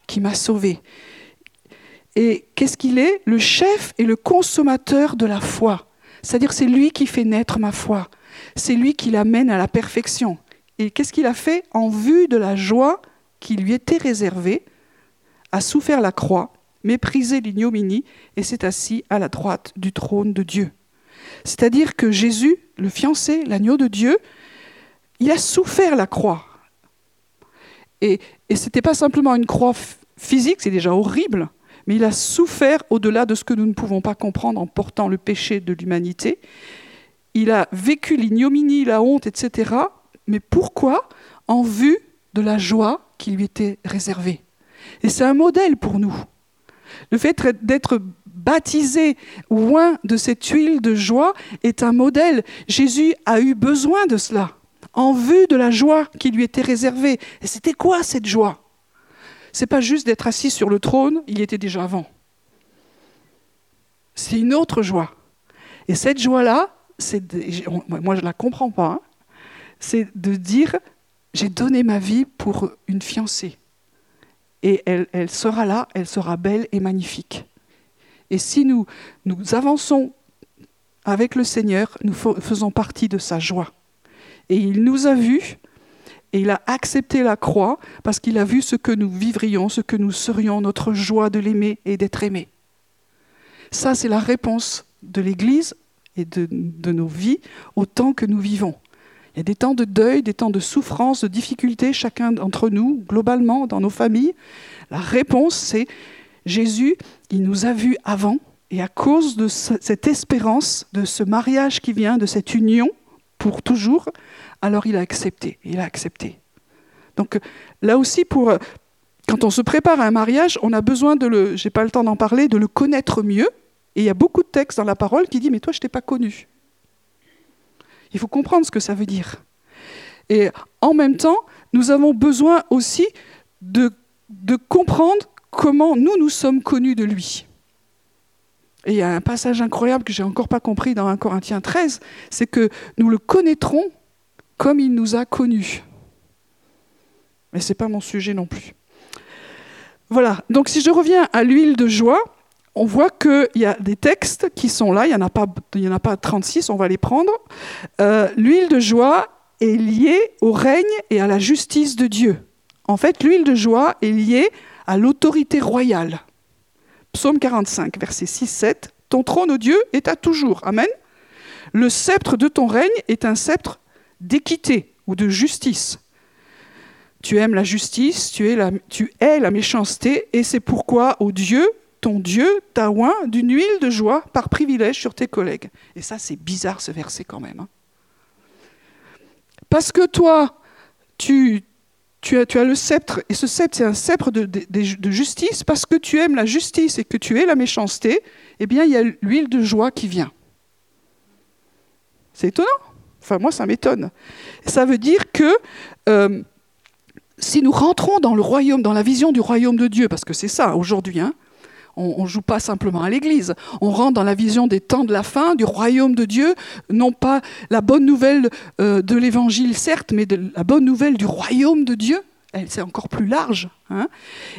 qui m'a sauvé. Et qu'est-ce qu'il est? Le chef et le consommateur de la foi. C'est-à-dire c'est lui qui fait naître ma foi. C'est lui qui l'amène à la perfection. Et qu'est-ce qu'il a fait En vue de la joie qui lui était réservée, a souffert la croix méprisé l'ignominie et s'est assis à la droite du trône de Dieu. C'est-à-dire que Jésus, le fiancé, l'agneau de Dieu, il a souffert la croix. Et, et ce n'était pas simplement une croix physique, c'est déjà horrible, mais il a souffert au-delà de ce que nous ne pouvons pas comprendre en portant le péché de l'humanité. Il a vécu l'ignominie, la honte, etc. Mais pourquoi En vue de la joie qui lui était réservée. Et c'est un modèle pour nous. Le fait d'être baptisé loin de cette huile de joie est un modèle. Jésus a eu besoin de cela, en vue de la joie qui lui était réservée. Et c'était quoi cette joie? C'est pas juste d'être assis sur le trône, il y était déjà avant. C'est une autre joie. Et cette joie-là, moi je ne la comprends pas, hein. c'est de dire j'ai donné ma vie pour une fiancée et elle, sera là, elle sera belle et magnifique. Et si nous, nous avançons avec le Seigneur, nous faisons partie de sa joie. Et il nous a vus, et il a accepté la croix, parce qu'il a vu ce que nous vivrions, ce que nous serions, notre joie de l'aimer et d'être aimé. Ça, c'est la réponse de l'Église et de, nos vies au temps que nous vivons. Il y a des temps de deuil, des temps de souffrance, de difficulté, chacun d'entre nous, globalement, dans nos familles. La réponse, c'est Jésus, il nous a vus avant, et à cause de cette espérance, de ce mariage qui vient, de cette union pour toujours, alors il a accepté. Il a accepté. Donc là aussi, pour, quand on se prépare à un mariage, on a besoin de le, j'ai pas le temps d'en parler, de le connaître mieux. Et il y a beaucoup de textes dans la parole qui disent mais toi je t'ai pas connu. Il faut comprendre ce que ça veut dire. Et en même temps, nous avons besoin aussi de, de comprendre comment nous, nous sommes connus de lui. Et il y a un passage incroyable que j'ai encore pas compris dans 1 Corinthiens 13, c'est que nous le connaîtrons comme il nous a connus. Mais ce n'est pas mon sujet non plus. Voilà, donc si je reviens à l'huile de joie, on voit qu'il y a des textes qui sont là, il n'y en, a pas, en a pas 36, on va les prendre. Euh, l'huile de joie est liée au règne et à la justice de Dieu. En fait, l'huile de joie est liée à l'autorité royale. Psaume 45, verset 6-7. Ton trône, ô Dieu, est à toujours. Amen. Le sceptre de ton règne est un sceptre d'équité ou de justice. Tu aimes la justice, tu es la, méchanceté, et c'est pourquoi, ô Dieu, ton Dieu t'a oint d'une huile de joie par privilège sur tes collègues. Et ça, c'est bizarre ce verset quand même. Hein. Parce que toi, tu, tu, as, le sceptre, et ce sceptre, c'est un sceptre de, de, justice, parce que tu aimes la justice et que tu es la méchanceté, eh bien, il y a l'huile de joie qui vient. C'est étonnant. Enfin, moi, ça m'étonne. Ça veut dire que euh, si nous rentrons dans le royaume, dans la vision du royaume de Dieu, parce que c'est ça aujourd'hui, hein, on ne joue pas simplement à l'église. On rentre dans la vision des temps de la fin, du royaume de Dieu, non pas la bonne nouvelle euh, de l'évangile, certes, mais la bonne nouvelle du royaume de Dieu. C'est encore plus large. Hein.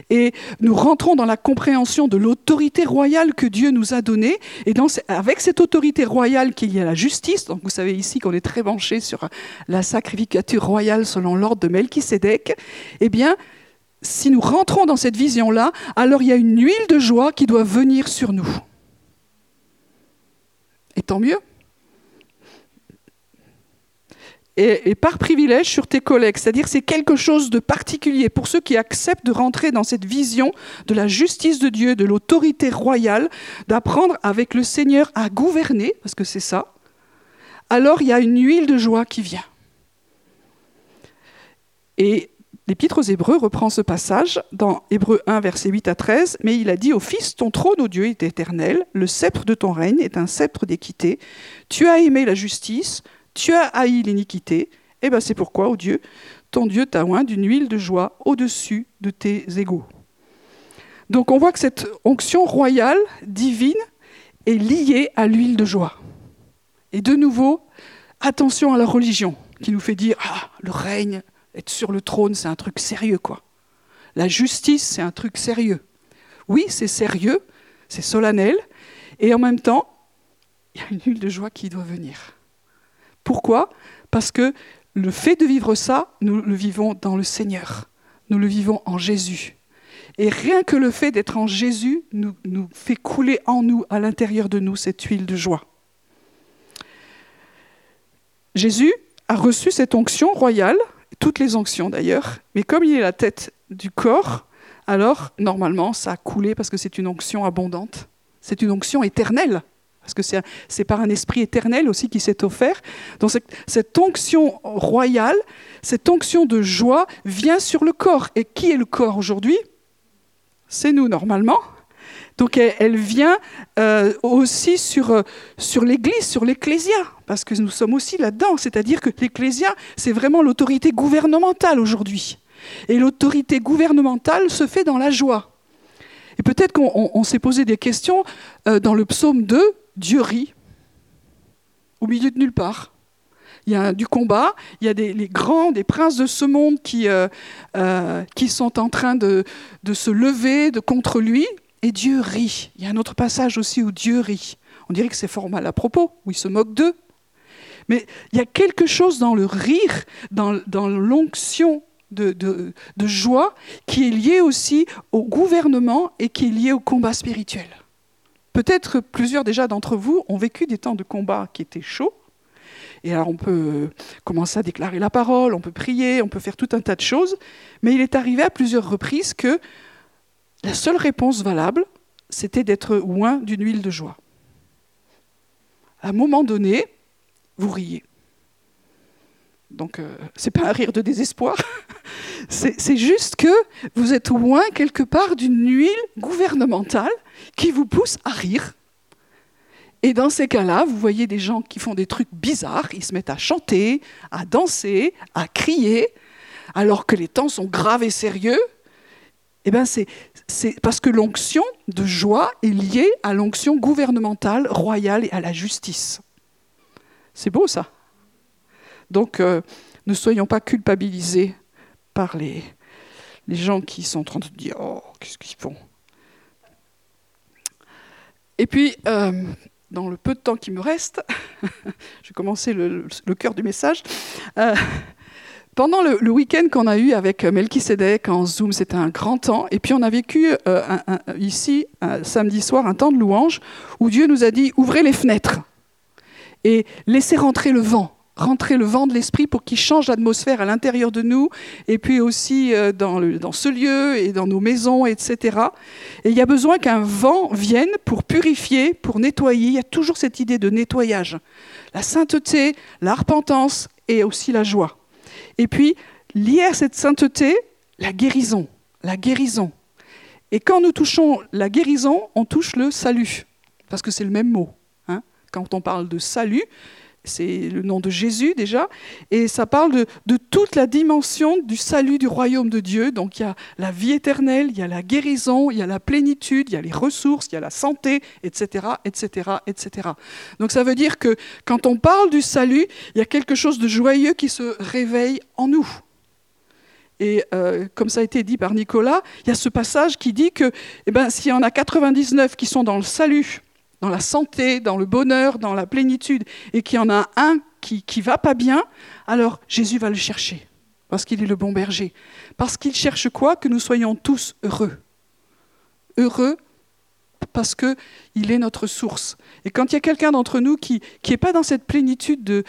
et nous rentrons dans la compréhension de l'autorité royale que Dieu nous a donnée. Et avec cette autorité royale qu'il y a la justice, donc vous savez ici qu'on est très branché sur la sacrificature royale selon l'ordre de Melchisédek, eh bien, si nous rentrons dans cette vision-là, alors il y a une huile de joie qui doit venir sur nous. Et tant mieux. Et, par privilège sur tes collègues, c'est-à-dire c'est quelque chose de particulier pour ceux qui acceptent de rentrer dans cette vision de la justice de Dieu, de l'autorité royale, d'apprendre avec le Seigneur à gouverner, parce que c'est ça. Alors il y a une huile de joie qui vient. Et L'Épître aux Hébreux reprend ce passage dans Hébreux 1, verset 8 à 13, mais il a dit au Fils, ton trône, ô Dieu, est éternel, le sceptre de ton règne est un sceptre d'équité, tu as aimé la justice, tu as haï l'iniquité, et eh bien c'est pourquoi, ô Dieu, ton Dieu t'a oint d'une huile de joie au-dessus de tes égaux. Donc on voit que cette onction royale, divine, est liée à l'huile de joie. Et de nouveau, attention à la religion, qui nous fait dire, ah, le règne, être sur le trône, c'est un truc sérieux, quoi. La justice, c'est un truc sérieux. Oui, c'est sérieux, c'est solennel, et en même temps, il y a une huile de joie qui doit venir. Pourquoi? Parce que le fait de vivre ça, nous le vivons dans le Seigneur. Nous le vivons en Jésus. Et rien que le fait d'être en Jésus nous, nous fait couler en nous, à l'intérieur de nous, cette huile de joie. Jésus a reçu cette onction royale, toutes les onctions d'ailleurs, mais comme il est la tête du corps, alors normalement ça a coulé parce que c'est une onction abondante, c'est une onction éternelle, parce que c'est par un esprit éternel aussi qui s'est offert. Donc cette onction royale, cette onction de joie vient sur le corps. Et qui est le corps aujourd'hui? C'est nous normalement. Donc elle, vient euh, aussi sur, euh, sur l'Église, sur l'Ecclésia, parce que nous sommes aussi là-dedans. C'est-à-dire que l'Ecclésia, c'est vraiment l'autorité gouvernementale aujourd'hui. Et l'autorité gouvernementale se fait dans la joie. Et peut-être qu'on s'est posé des questions euh, dans le psaume 2, Dieu rit au milieu de nulle part. Il y a du combat, il y a des, les grands, des princes de ce monde qui, qui sont en train de, de, se lever de, contre lui, et Dieu rit. Il y a un autre passage aussi où Dieu rit. On dirait que c'est fort mal à propos, où il se moque d'eux. Mais il y a quelque chose dans le rire, dans, l'onction de, joie, qui est lié aussi au gouvernement et qui est lié au combat spirituel. Peut-être plusieurs déjà d'entre vous ont vécu des temps de combat qui étaient chauds. Et alors on peut commencer à déclarer la parole, on peut prier, on peut faire tout un tas de choses. Mais il est arrivé à plusieurs reprises que la seule réponse valable, c'était d'être loin d'une huile de joie. À un moment donné, vous riez. Donc, euh, ce n'est pas un rire de désespoir, [laughs] c'est juste que vous êtes loin quelque part d'une huile gouvernementale qui vous pousse à rire. Et dans ces cas-là, vous voyez des gens qui font des trucs bizarres, ils se mettent à chanter, à danser, à crier, alors que les temps sont graves et sérieux. Eh bien, c'est parce que l'onction de joie est liée à l'onction gouvernementale, royale et à la justice. C'est beau ça. Donc, euh, ne soyons pas culpabilisés par les, les gens qui sont en train de dire Oh, qu'est-ce qu'ils font et puis, euh, dans le peu de temps qui me reste, [laughs] je vais commencer le, cœur du message. Euh, pendant le, week-end qu'on a eu avec Melchisedec en Zoom, c'était un grand temps. Et puis on a vécu euh, ici, samedi soir, un temps de louange où Dieu nous a dit ouvrez les fenêtres et laissez rentrer le vent rentrer le vent de l'esprit pour qu'il change l'atmosphère à l'intérieur de nous, et puis aussi euh, dans, dans, ce lieu et dans nos maisons, etc. Et il y a besoin qu'un vent vienne pour purifier, pour nettoyer. Il y a toujours cette idée de nettoyage. La sainteté, la repentance et aussi la joie. Et puis, lié à cette sainteté, la guérison. La guérison. Et quand nous touchons la guérison, on touche le salut, parce que c'est le même mot. Hein. quand on parle de salut, c'est le nom de Jésus déjà, et ça parle de, toute la dimension du salut du royaume de Dieu. Donc il y a la vie éternelle, il y a la guérison, il y a la plénitude, il y a les ressources, il y a la santé, etc., etc., etc. Donc ça veut dire que quand on parle du salut, il y a quelque chose de joyeux qui se réveille en nous. Et euh, comme ça a été dit par Nicolas, il y a ce passage qui dit que eh ben, s'il y en a 99 qui sont dans le salut, dans la santé, dans le bonheur, dans la plénitude, et qu'il y en a un qui ne va pas bien, alors Jésus va le chercher, parce qu'il est le bon berger. Parce qu'il cherche quoi? Que nous soyons tous heureux. Heureux parce qu'il est notre source. Et quand il y a quelqu'un d'entre nous qui n'est pas dans cette plénitude de,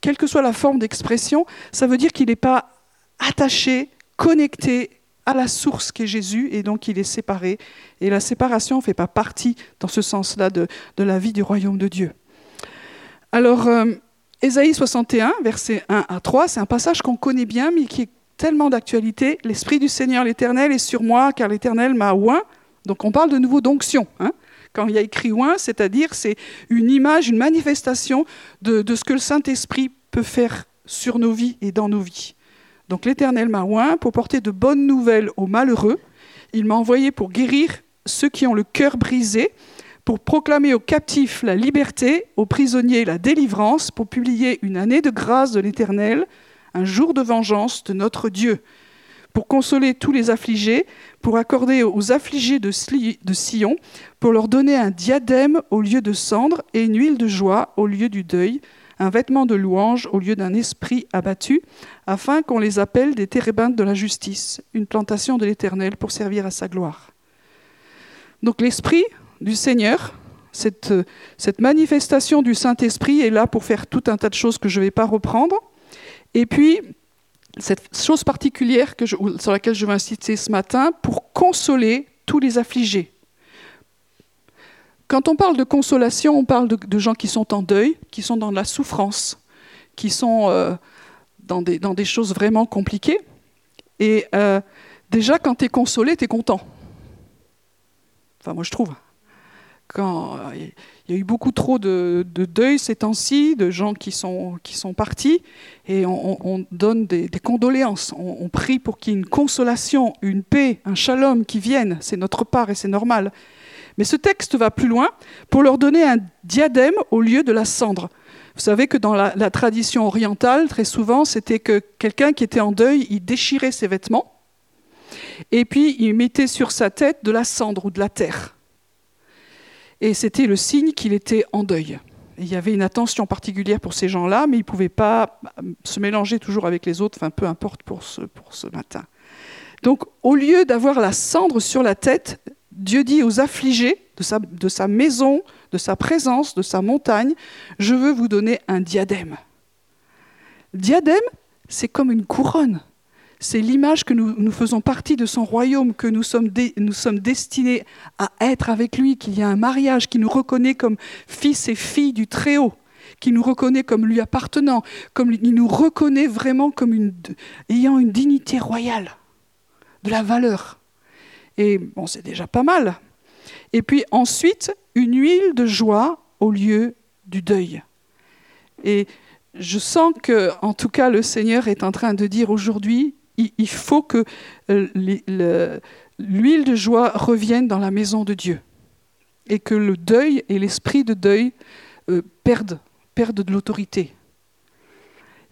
quelle que soit la forme d'expression, ça veut dire qu'il n'est pas attaché, connecté, à la source qu'est Jésus et donc il est séparé. Et la séparation ne fait pas partie, dans ce sens-là, de, la vie du royaume de Dieu. Alors, euh, Ésaïe 61, versets 1 à 3, c'est un passage qu'on connaît bien, mais qui est tellement d'actualité. L'Esprit du Seigneur l'Éternel est sur moi, car l'Éternel m'a oint. Donc on parle de nouveau d'onction. Hein. Quand il y a écrit oint, c'est-à-dire c'est une image, une manifestation de, de ce que le Saint-Esprit peut faire sur nos vies et dans nos vies. Donc l'Éternel m'a oint pour porter de bonnes nouvelles aux malheureux. Il m'a envoyé pour guérir ceux qui ont le cœur brisé, pour proclamer aux captifs la liberté, aux prisonniers la délivrance, pour publier une année de grâce de l'Éternel, un jour de vengeance de notre Dieu, pour consoler tous les affligés, pour accorder aux affligés de Sion, pour leur donner un diadème au lieu de cendre et une huile de joie au lieu du deuil, un vêtement de louange au lieu d'un esprit abattu, afin qu'on les appelle des térébintes de la justice, une plantation de l'Éternel pour servir à sa gloire. Donc l'esprit du Seigneur, Cette, manifestation du Saint-Esprit est là pour faire tout un tas de choses que je ne vais pas reprendre. Et puis, cette chose particulière sur laquelle je veux insister ce matin, pour consoler tous les affligés. Quand on parle de consolation, on parle de, gens qui sont en deuil, qui sont dans la souffrance, qui sont euh, dans, des, choses vraiment compliquées. Et euh, déjà, quand tu es consolé, tu es content. Enfin, moi, je trouve. Quand il euh, y a eu beaucoup trop de, deuil ces temps-ci, de gens qui sont, qui partis, et on, donne des, condoléances. On, on, prie pour qu'il y ait une consolation, une paix, un shalom qui vienne. C'est notre part et c'est normal. Mais ce texte va plus loin pour leur donner un diadème au lieu de la cendre. Vous savez que dans la, tradition orientale, très souvent, c'était que quelqu'un qui était en deuil, il déchirait ses vêtements et puis il mettait sur sa tête de la cendre ou de la terre. Et c'était le signe qu'il était en deuil. il y avait une attention particulière pour ces gens-là, mais ils ne pouvaient pas se mélanger toujours avec les autres, enfin peu importe pour ce, pour ce matin. Donc au lieu d'avoir la cendre sur la tête, Dieu dit aux affligés de sa, maison, de sa présence, de sa montagne, je veux vous donner un diadème. Diadème, c'est comme une couronne c'est l'image que nous, faisons partie de son royaume, que nous sommes, destinés à être avec lui, qu'il y a un mariage qui nous reconnaît comme fils et filles du Très-Haut, qui nous reconnaît comme lui appartenant, comme il nous reconnaît vraiment comme ayant une dignité royale, de la valeur. Et bon, c'est déjà pas mal. Et puis ensuite, une huile de joie au lieu du deuil. Et je sens que, en tout cas, le Seigneur est en train de dire aujourd'hui, il faut que euh, l'huile de joie revienne dans la maison de Dieu et que le deuil et l'esprit de deuil euh, perdent, perdent de l'autorité.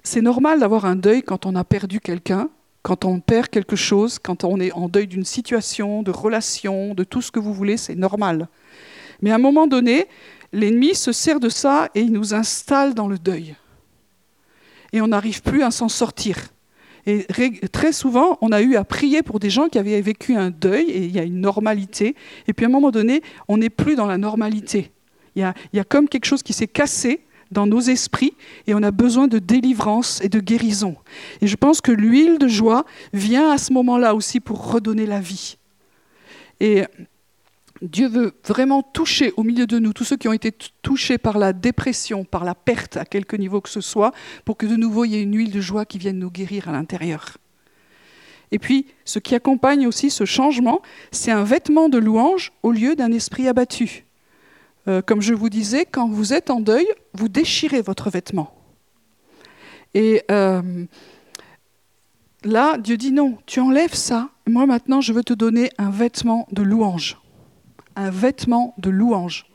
C'est normal d'avoir un deuil quand on a perdu quelqu'un, quand on perd quelque chose, quand on est en deuil d'une situation, de relation, de tout ce que vous voulez, c'est normal. Mais à un moment donné, l'ennemi se sert de ça et il nous installe dans le deuil. Et on n'arrive plus à s'en sortir. Et très souvent, on a eu à prier pour des gens qui avaient vécu un deuil, et il y a une normalité. Et puis à un moment donné, on n'est plus dans la normalité. Il y, a, il y a comme quelque chose qui s'est cassé dans nos esprits, et on a besoin de délivrance et de guérison. Et je pense que l'huile de joie vient à ce moment-là aussi pour redonner la vie. Et Dieu veut vraiment toucher au milieu de nous tous ceux qui ont été touchés par la dépression, par la perte à quelque niveau que ce soit, pour que de nouveau il y ait une huile de joie qui vienne nous guérir à l'intérieur. Et puis, ce qui accompagne aussi ce changement, c'est un vêtement de louange au lieu d'un esprit abattu. Euh, comme je vous disais, quand vous êtes en deuil, vous déchirez votre vêtement. Et euh, là, Dieu dit non, tu enlèves ça, moi maintenant je veux te donner un vêtement de louange un vêtement de louange.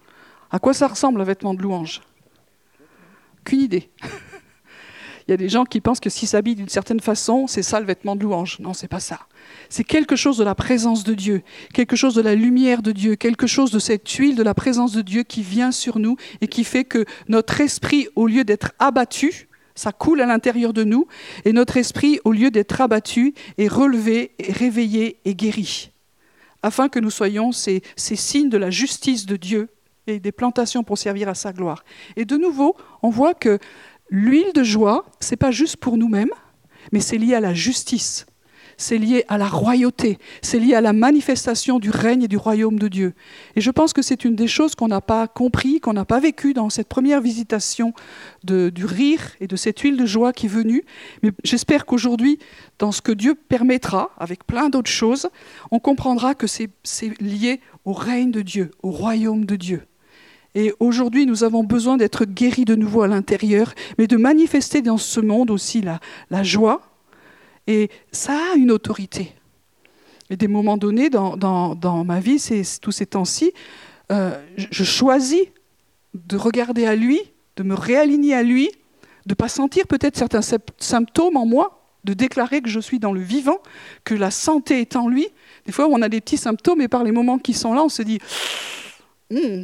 À quoi ça ressemble un vêtement de louange? Qu'une idée. [laughs] Il y a des gens qui pensent que s'ils s'habillent d'une certaine façon, c'est ça le vêtement de louange. Non, c'est pas ça. C'est quelque chose de la présence de Dieu, quelque chose de la lumière de Dieu, quelque chose de cette huile de la présence de Dieu qui vient sur nous et qui fait que notre esprit, au lieu d'être abattu, ça coule à l'intérieur de nous, et notre esprit, au lieu d'être abattu, est relevé, est réveillé et guéri afin que nous soyons ces, signes de la justice de Dieu et des plantations pour servir à sa gloire. Et de nouveau, on voit que l'huile de joie, c'est pas juste pour nous-mêmes, mais c'est lié à la justice c'est lié à la royauté, c'est lié à la manifestation du règne et du royaume de Dieu. Et je pense que c'est une des choses qu'on n'a pas compris, qu'on n'a pas vécu dans cette première visitation du rire et de cette huile de joie qui est venue. Mais j'espère qu'aujourd'hui, dans ce que Dieu permettra, avec plein d'autres choses, on comprendra que c'est lié au règne de Dieu, au royaume de Dieu. Et aujourd'hui, nous avons besoin d'être guéris de nouveau à l'intérieur, mais de manifester dans ce monde aussi la, joie, et ça a une autorité. Et des moments donnés dans, dans, ma vie, c'est tous ces temps-ci, euh, je choisis de regarder à lui, de me réaligner à lui, de ne pas sentir peut-être certains symptômes en moi, de déclarer que je suis dans le vivant, que la santé est en lui. Des fois, on a des petits symptômes et par les moments qui sont là, on se dit, hmm,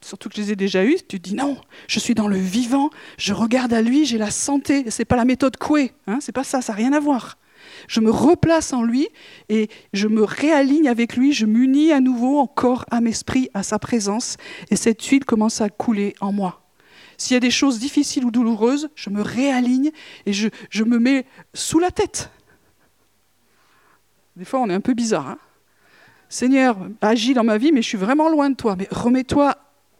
surtout que je les ai déjà eus, tu te dis non, je suis dans le vivant, je regarde à lui, j'ai la santé. C'est pas la méthode Coué, hein, c'est pas ça, ça n'a rien à voir. Je me replace en lui et je me réaligne avec lui, je m'unis à nouveau en corps, âme, esprit à sa présence et cette huile commence à couler en moi. S'il y a des choses difficiles ou douloureuses, je me réaligne et je, je me mets sous la tête. Des fois, on est un peu bizarre. Hein Seigneur, agis dans ma vie, mais je suis vraiment loin de toi. Mais remets-toi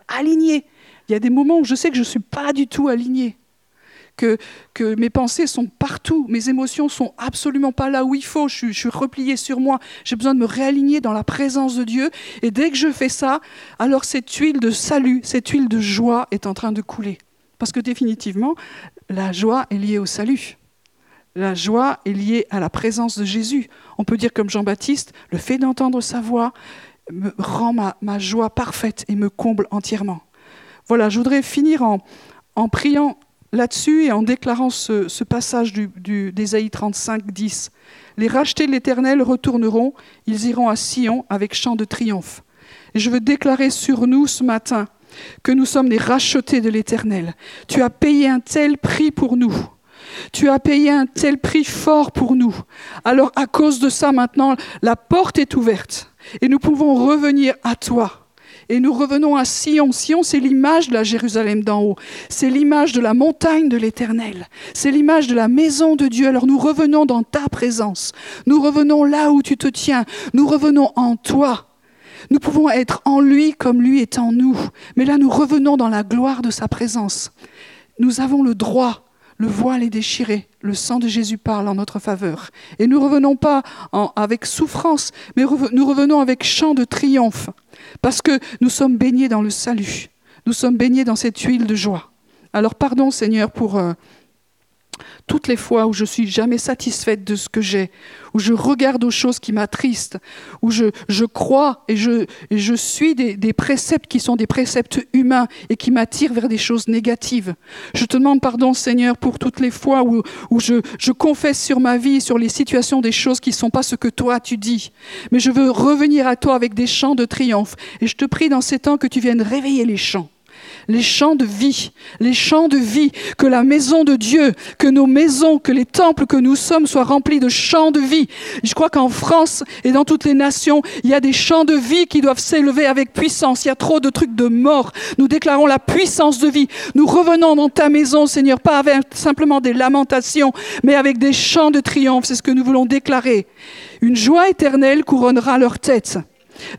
aligné. Il y a des moments où je sais que je ne suis pas du tout aligné. Que, que, mes pensées sont partout, mes émotions sont absolument pas là où il faut, je je suis replié sur moi, j'ai besoin de me réaligner dans la présence de Dieu, et dès que je fais ça, alors cette huile de salut, cette huile de joie est en train de couler. Parce que définitivement, la joie est liée au salut. La joie est liée à la présence de Jésus. On peut dire comme Jean-Baptiste, le fait d'entendre sa voix me rend ma, joie parfaite et me comble entièrement. Voilà, je voudrais finir en, priant là-dessus et en déclarant ce, passage du, d'Ésaïe 35, 10. Les rachetés de l'Éternel retourneront, ils iront à Sion avec chant de triomphe. Et je veux déclarer sur nous ce matin que nous sommes les rachetés de l'Éternel. Tu as payé un tel prix pour nous. Tu as payé un tel prix fort pour nous. Alors à cause de ça, maintenant, la porte est ouverte et nous pouvons revenir à toi. Et nous revenons à Sion. Sion, c'est l'image de la Jérusalem d'en haut. C'est l'image de la montagne de l'Éternel. C'est l'image de la maison de Dieu. Alors nous revenons dans ta présence. Nous revenons là où tu te tiens. Nous revenons en toi. Nous pouvons être en lui comme lui est en nous. Mais là, nous revenons dans la gloire de sa présence. Nous avons le droit le voile est déchiré, le sang de Jésus parle en notre faveur. Et nous revenons pas avec souffrance, mais nous revenons avec chant de triomphe, parce que nous sommes baignés dans le salut, nous sommes baignés dans cette huile de joie. Alors pardon Seigneur pour... Euh, toutes les fois où je suis jamais satisfaite de ce que j'ai, où je regarde aux choses qui m'attristent, où je, je, crois et je, je suis des, des, préceptes qui sont des préceptes humains et qui m'attirent vers des choses négatives. Je te demande pardon, Seigneur, pour toutes les fois où, où je, je confesse sur ma vie, sur les situations des choses qui ne sont pas ce que toi tu dis. Mais je veux revenir à toi avec des chants de triomphe. Et je te prie dans ces temps que tu viennes réveiller les chants les champs de vie, les champs de vie, que la maison de Dieu, que nos maisons, que les temples que nous sommes soient remplis de champs de vie. Je crois qu'en France et dans toutes les nations, il y a des champs de vie qui doivent s'élever avec puissance. Il y a trop de trucs de mort. Nous déclarons la puissance de vie. Nous revenons dans ta maison, Seigneur, pas avec simplement des lamentations, mais avec des chants de triomphe. C'est ce que nous voulons déclarer. Une joie éternelle couronnera leur tête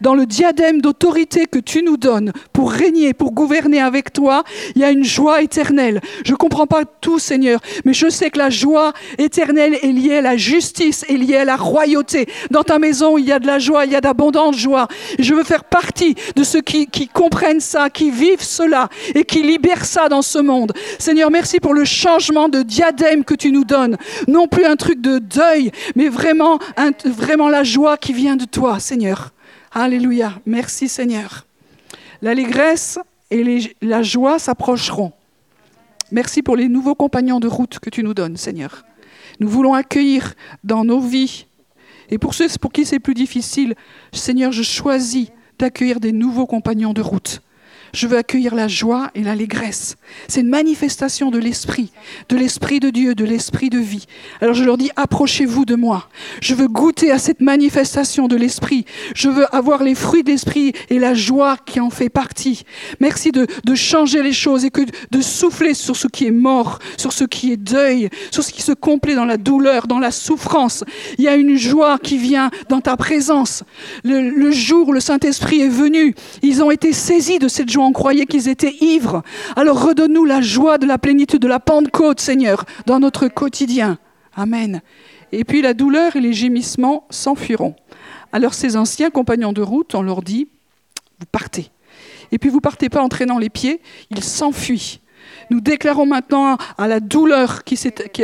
dans le diadème d'autorité que tu nous donnes pour régner, pour gouverner avec toi, il y a une joie éternelle. Je ne comprends pas tout, Seigneur, mais je sais que la joie éternelle est liée à la justice, est liée à la royauté. Dans ta maison, il y a de la joie, il y a d'abondante joie. Je veux faire partie de ceux qui, comprennent ça, qui vivent cela et qui libèrent ça dans ce monde. Seigneur, merci pour le changement de diadème que tu nous donnes. Non plus un truc de deuil, mais vraiment, vraiment la joie qui vient de toi, Seigneur. Alléluia. Merci Seigneur. L'allégresse et la joie s'approcheront. Merci pour les nouveaux compagnons de route que tu nous donnes, Seigneur. Nous voulons accueillir dans nos vies, et pour ceux pour qui c'est plus difficile, Seigneur, je choisis d'accueillir des nouveaux compagnons de route. Je veux accueillir la joie et l'allégresse. C'est une manifestation de l'Esprit, de l'Esprit de Dieu, de l'Esprit de vie. Alors je leur dis, approchez-vous de moi. Je veux goûter à cette manifestation de l'Esprit. Je veux avoir les fruits de l'Esprit et la joie qui en fait partie. Merci de, changer les choses et de souffler sur ce qui est mort, sur ce qui est deuil, sur ce qui se complaît dans la douleur, dans la souffrance. Il y a une joie qui vient dans ta présence. Le, le jour où le Saint-Esprit est venu, ils ont été saisis de cette joie on croyait qu'ils étaient ivres. Alors redonne-nous la joie de la plénitude de la Pentecôte, Seigneur, dans notre quotidien. Amen. Et puis la douleur et les gémissements s'enfuiront. Alors ces anciens compagnons de route, on leur dit, vous partez. Et puis vous partez pas en traînant les pieds, ils s'enfuient. Nous déclarons maintenant à la douleur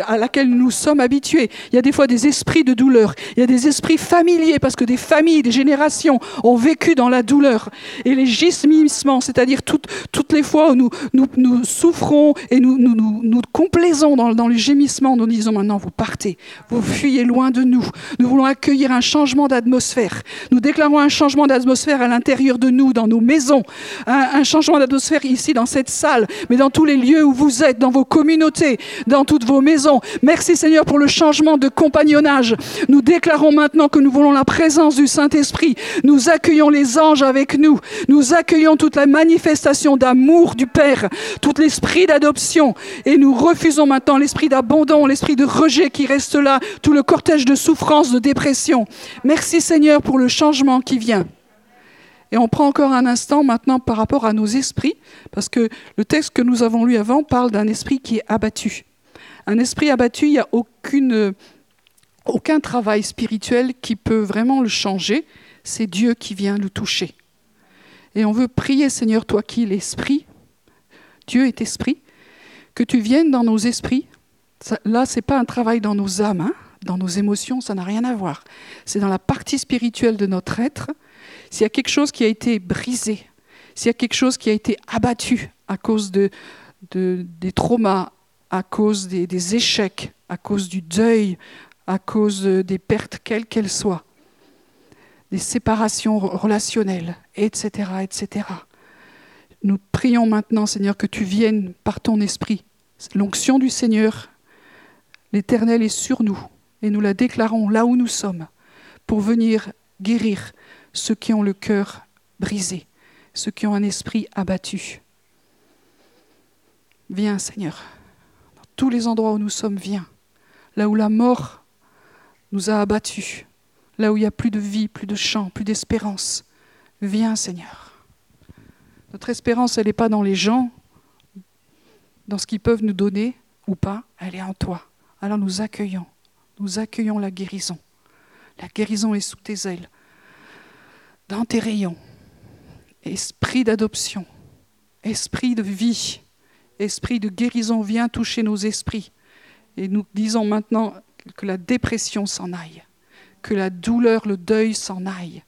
à laquelle nous sommes habitués. Il y a des fois des esprits de douleur. Il y a des esprits familiers parce que des familles, des générations ont vécu dans la douleur. Et les gismissements, c'est-à-dire toutes, toutes les fois où nous, nous, souffrons et nous nous, complaisons dans, dans le gémissement, nous disons maintenant vous partez, vous fuyez loin de nous. Nous voulons accueillir un changement d'atmosphère. Nous déclarons un changement d'atmosphère à l'intérieur de nous, dans nos maisons, un, changement d'atmosphère ici dans cette salle, mais dans tous les les où vous êtes, dans vos communautés, dans toutes vos maisons. Merci Seigneur pour le changement de compagnonnage. Nous déclarons maintenant que nous voulons la présence du Saint-Esprit. Nous accueillons les anges avec nous. Nous accueillons toute la manifestation d'amour du Père, tout l'esprit d'adoption. Et nous refusons maintenant l'esprit d'abandon, l'esprit de rejet qui reste là, tout le cortège de souffrance, de dépression. Merci Seigneur pour le changement qui vient. Et on prend encore un instant maintenant par rapport à nos esprits, parce que le texte que nous avons lu avant parle d'un esprit qui est abattu. Un esprit abattu, il n'y a aucun travail spirituel qui peut vraiment le changer. C'est Dieu qui vient le toucher. Et on veut prier, Seigneur, toi qui es l'esprit, Dieu est esprit, que tu viennes dans nos esprits. là, ce n'est pas un travail dans nos âmes, hein, dans nos émotions, ça n'a rien à voir. C'est dans la partie spirituelle de notre être. S'il y a quelque chose qui a été brisé, s'il y a quelque chose qui a été abattu à cause de, des traumas, à cause des, échecs, à cause du deuil, à cause des pertes, quelles qu'elles soient, des séparations relationnelles, etc., etc. Nous prions maintenant, Seigneur, que tu viennes par ton esprit. L'onction du Seigneur, l'Éternel est sur nous et nous la déclarons là où nous sommes pour venir guérir ceux qui ont le cœur brisé, ceux qui ont un esprit abattu. Viens Seigneur, dans tous les endroits où nous sommes, viens. Là où la mort nous a abattus, là où il n'y a plus de vie, plus de chant, plus d'espérance, viens Seigneur. Notre espérance, elle n'est pas dans les gens, dans ce qu'ils peuvent nous donner ou pas, elle est en toi. Alors nous accueillons nous accueillons la guérison. La guérison est sous tes ailes, dans tes rayons. Esprit d'adoption, esprit de vie, esprit de guérison, viens toucher nos esprits. Et nous disons maintenant que la dépression s'en aille, que la douleur, le deuil s'en aille.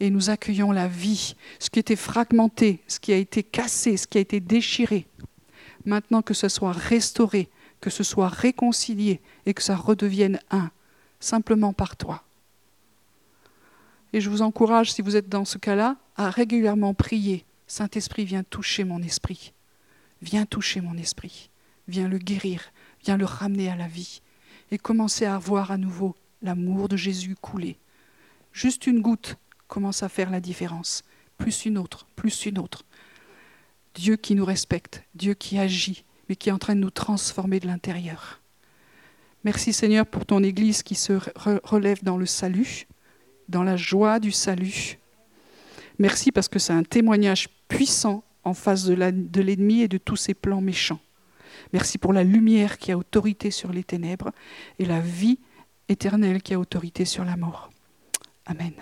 Et nous accueillons la vie, ce qui était fragmenté, ce qui a été cassé, ce qui a été déchiré. Maintenant que ce soit restauré, que ce soit réconcilié et que ça redevienne un, simplement par toi. Et je vous encourage, si vous êtes dans ce cas-là, à régulièrement prier. Saint-Esprit, viens toucher mon esprit. Viens toucher mon esprit. Viens le guérir. Viens le ramener à la vie. Et commencer à voir à nouveau l'amour de Jésus couler. Juste une goutte commence à faire la différence. Plus une autre, plus une autre. Dieu qui nous respecte, Dieu qui agit, mais qui est en train de nous transformer de l'intérieur. Merci Seigneur pour ton Église qui se relève dans le salut, dans la joie du salut. Merci parce que c'est un témoignage puissant en face de l'ennemi et de tous ses plans méchants. Merci pour la lumière qui a autorité sur les ténèbres et la vie éternelle qui a autorité sur la mort. Amen.